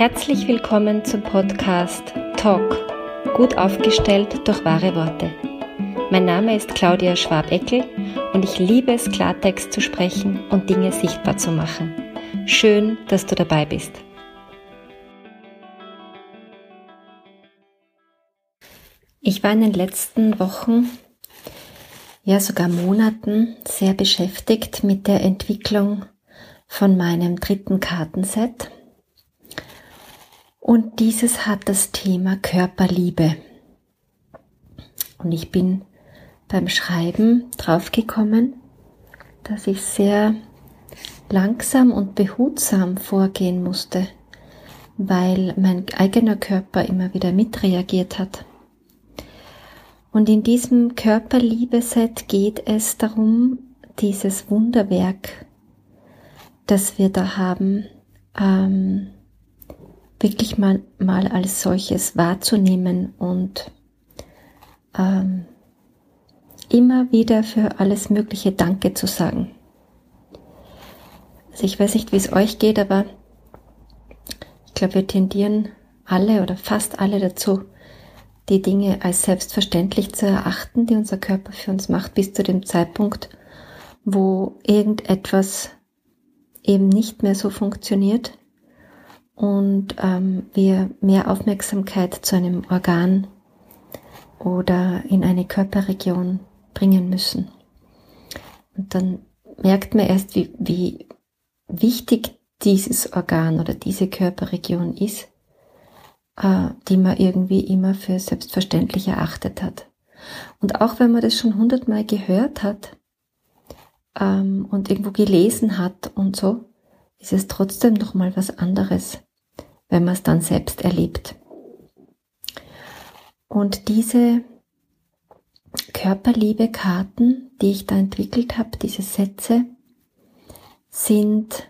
Herzlich willkommen zum Podcast Talk, gut aufgestellt durch wahre Worte. Mein Name ist Claudia Schwabeckel und ich liebe es, Klartext zu sprechen und Dinge sichtbar zu machen. Schön, dass du dabei bist. Ich war in den letzten Wochen, ja sogar Monaten, sehr beschäftigt mit der Entwicklung von meinem dritten Kartenset und dieses hat das Thema Körperliebe. Und ich bin beim Schreiben draufgekommen, dass ich sehr langsam und behutsam vorgehen musste, weil mein eigener Körper immer wieder mitreagiert hat. Und in diesem Körperliebe-Set geht es darum, dieses Wunderwerk, das wir da haben, ähm, wirklich mal, mal als solches wahrzunehmen und ähm, immer wieder für alles Mögliche Danke zu sagen. Also ich weiß nicht, wie es euch geht, aber ich glaube, wir tendieren alle oder fast alle dazu, die Dinge als selbstverständlich zu erachten, die unser Körper für uns macht, bis zu dem Zeitpunkt, wo irgendetwas eben nicht mehr so funktioniert und ähm, wir mehr Aufmerksamkeit zu einem Organ oder in eine Körperregion bringen müssen. Und dann merkt man erst, wie, wie wichtig dieses Organ oder diese Körperregion ist, äh, die man irgendwie immer für selbstverständlich erachtet hat. Und auch wenn man das schon hundertmal gehört hat ähm, und irgendwo gelesen hat und so, ist es trotzdem noch mal was anderes, wenn man es dann selbst erlebt. Und diese Körperliebe-Karten, die ich da entwickelt habe, diese Sätze, sind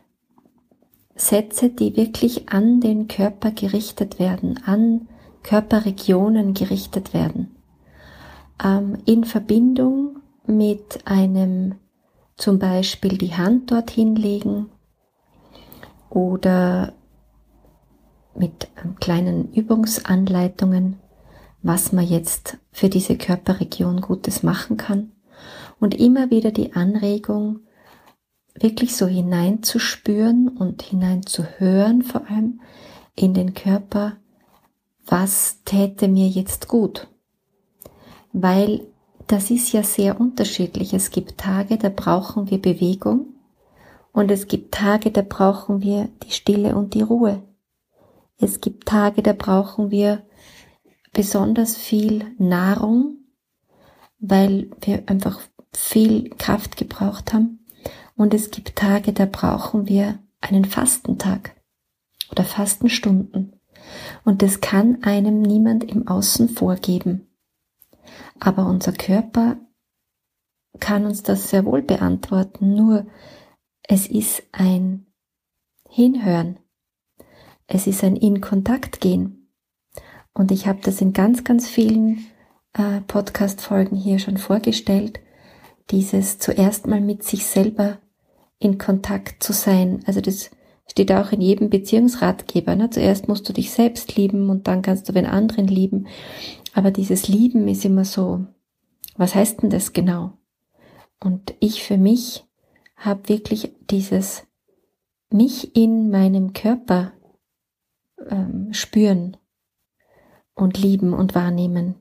Sätze, die wirklich an den Körper gerichtet werden, an Körperregionen gerichtet werden. Ähm, in Verbindung mit einem zum Beispiel die Hand dorthin legen oder mit ähm, kleinen Übungsanleitungen, was man jetzt für diese Körperregion Gutes machen kann und immer wieder die Anregung, wirklich so hineinzuspüren und hineinzuhören vor allem in den Körper, was täte mir jetzt gut? Weil das ist ja sehr unterschiedlich. Es gibt Tage, da brauchen wir Bewegung und es gibt Tage, da brauchen wir die Stille und die Ruhe. Es gibt Tage, da brauchen wir besonders viel Nahrung, weil wir einfach viel Kraft gebraucht haben. Und es gibt Tage, da brauchen wir einen Fastentag oder Fastenstunden. Und das kann einem niemand im Außen vorgeben. Aber unser Körper kann uns das sehr wohl beantworten. Nur es ist ein Hinhören. Es ist ein in Kontakt gehen. Und ich habe das in ganz, ganz vielen äh, Podcast-Folgen hier schon vorgestellt, dieses zuerst mal mit sich selber in Kontakt zu sein. Also das steht auch in jedem Beziehungsratgeber. Ne? Zuerst musst du dich selbst lieben und dann kannst du den anderen lieben. Aber dieses Lieben ist immer so, was heißt denn das genau? Und ich für mich habe wirklich dieses mich in meinem Körper ähm, spüren und lieben und wahrnehmen.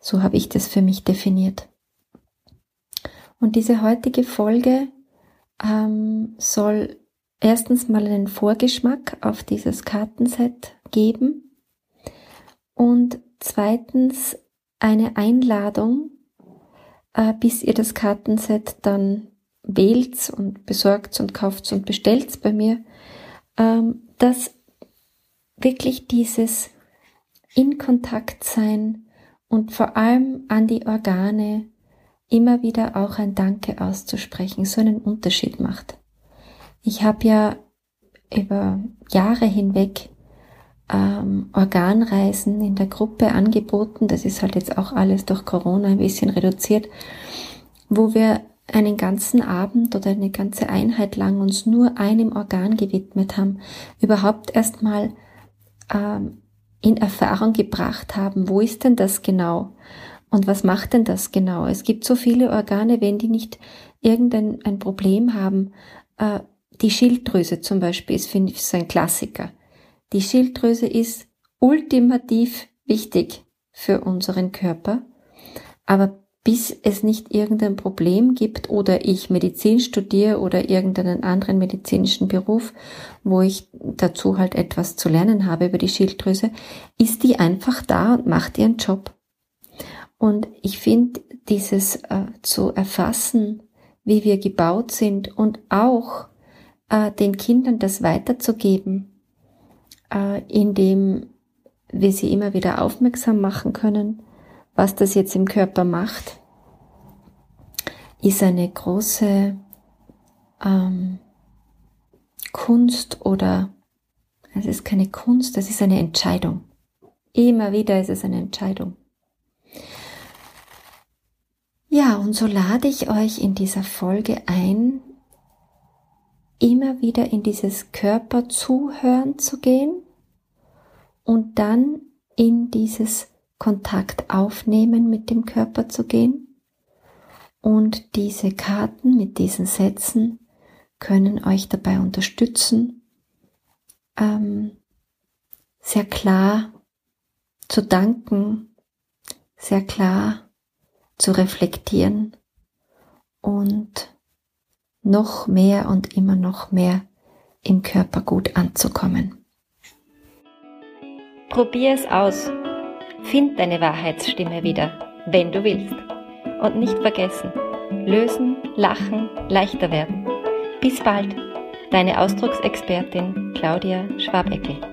So habe ich das für mich definiert. Und diese heutige Folge ähm, soll erstens mal einen Vorgeschmack auf dieses Kartenset geben und zweitens eine Einladung, äh, bis ihr das Kartenset dann wählt und besorgt und kauft und bestellt bei mir, ähm, dass wirklich dieses in Kontakt sein und vor allem an die Organe immer wieder auch ein Danke auszusprechen, so einen Unterschied macht. Ich habe ja über Jahre hinweg ähm, Organreisen in der Gruppe angeboten. Das ist halt jetzt auch alles durch Corona ein bisschen reduziert, wo wir einen ganzen Abend oder eine ganze Einheit lang uns nur einem Organ gewidmet haben, überhaupt erstmal ähm, in Erfahrung gebracht haben, wo ist denn das genau und was macht denn das genau? Es gibt so viele Organe, wenn die nicht irgendein ein Problem haben. Äh, die Schilddrüse zum Beispiel ist, finde ich, so ein Klassiker. Die Schilddrüse ist ultimativ wichtig für unseren Körper, aber bis es nicht irgendein Problem gibt oder ich Medizin studiere oder irgendeinen anderen medizinischen Beruf, wo ich dazu halt etwas zu lernen habe über die Schilddrüse, ist die einfach da und macht ihren Job. Und ich finde, dieses äh, zu erfassen, wie wir gebaut sind und auch äh, den Kindern das weiterzugeben, äh, indem wir sie immer wieder aufmerksam machen können, was das jetzt im Körper macht, ist eine große ähm, Kunst oder es ist keine Kunst, es ist eine Entscheidung. Immer wieder ist es eine Entscheidung. Ja, und so lade ich euch in dieser Folge ein, immer wieder in dieses Körperzuhören zu gehen und dann in dieses Kontakt aufnehmen mit dem Körper zu gehen. Und diese Karten mit diesen Sätzen können euch dabei unterstützen, ähm, sehr klar zu danken, sehr klar zu reflektieren und noch mehr und immer noch mehr im Körper gut anzukommen. Probier es aus. Find deine Wahrheitsstimme wieder, wenn du willst. Und nicht vergessen, lösen, lachen, leichter werden. Bis bald, deine Ausdrucksexpertin Claudia Schwabeckel.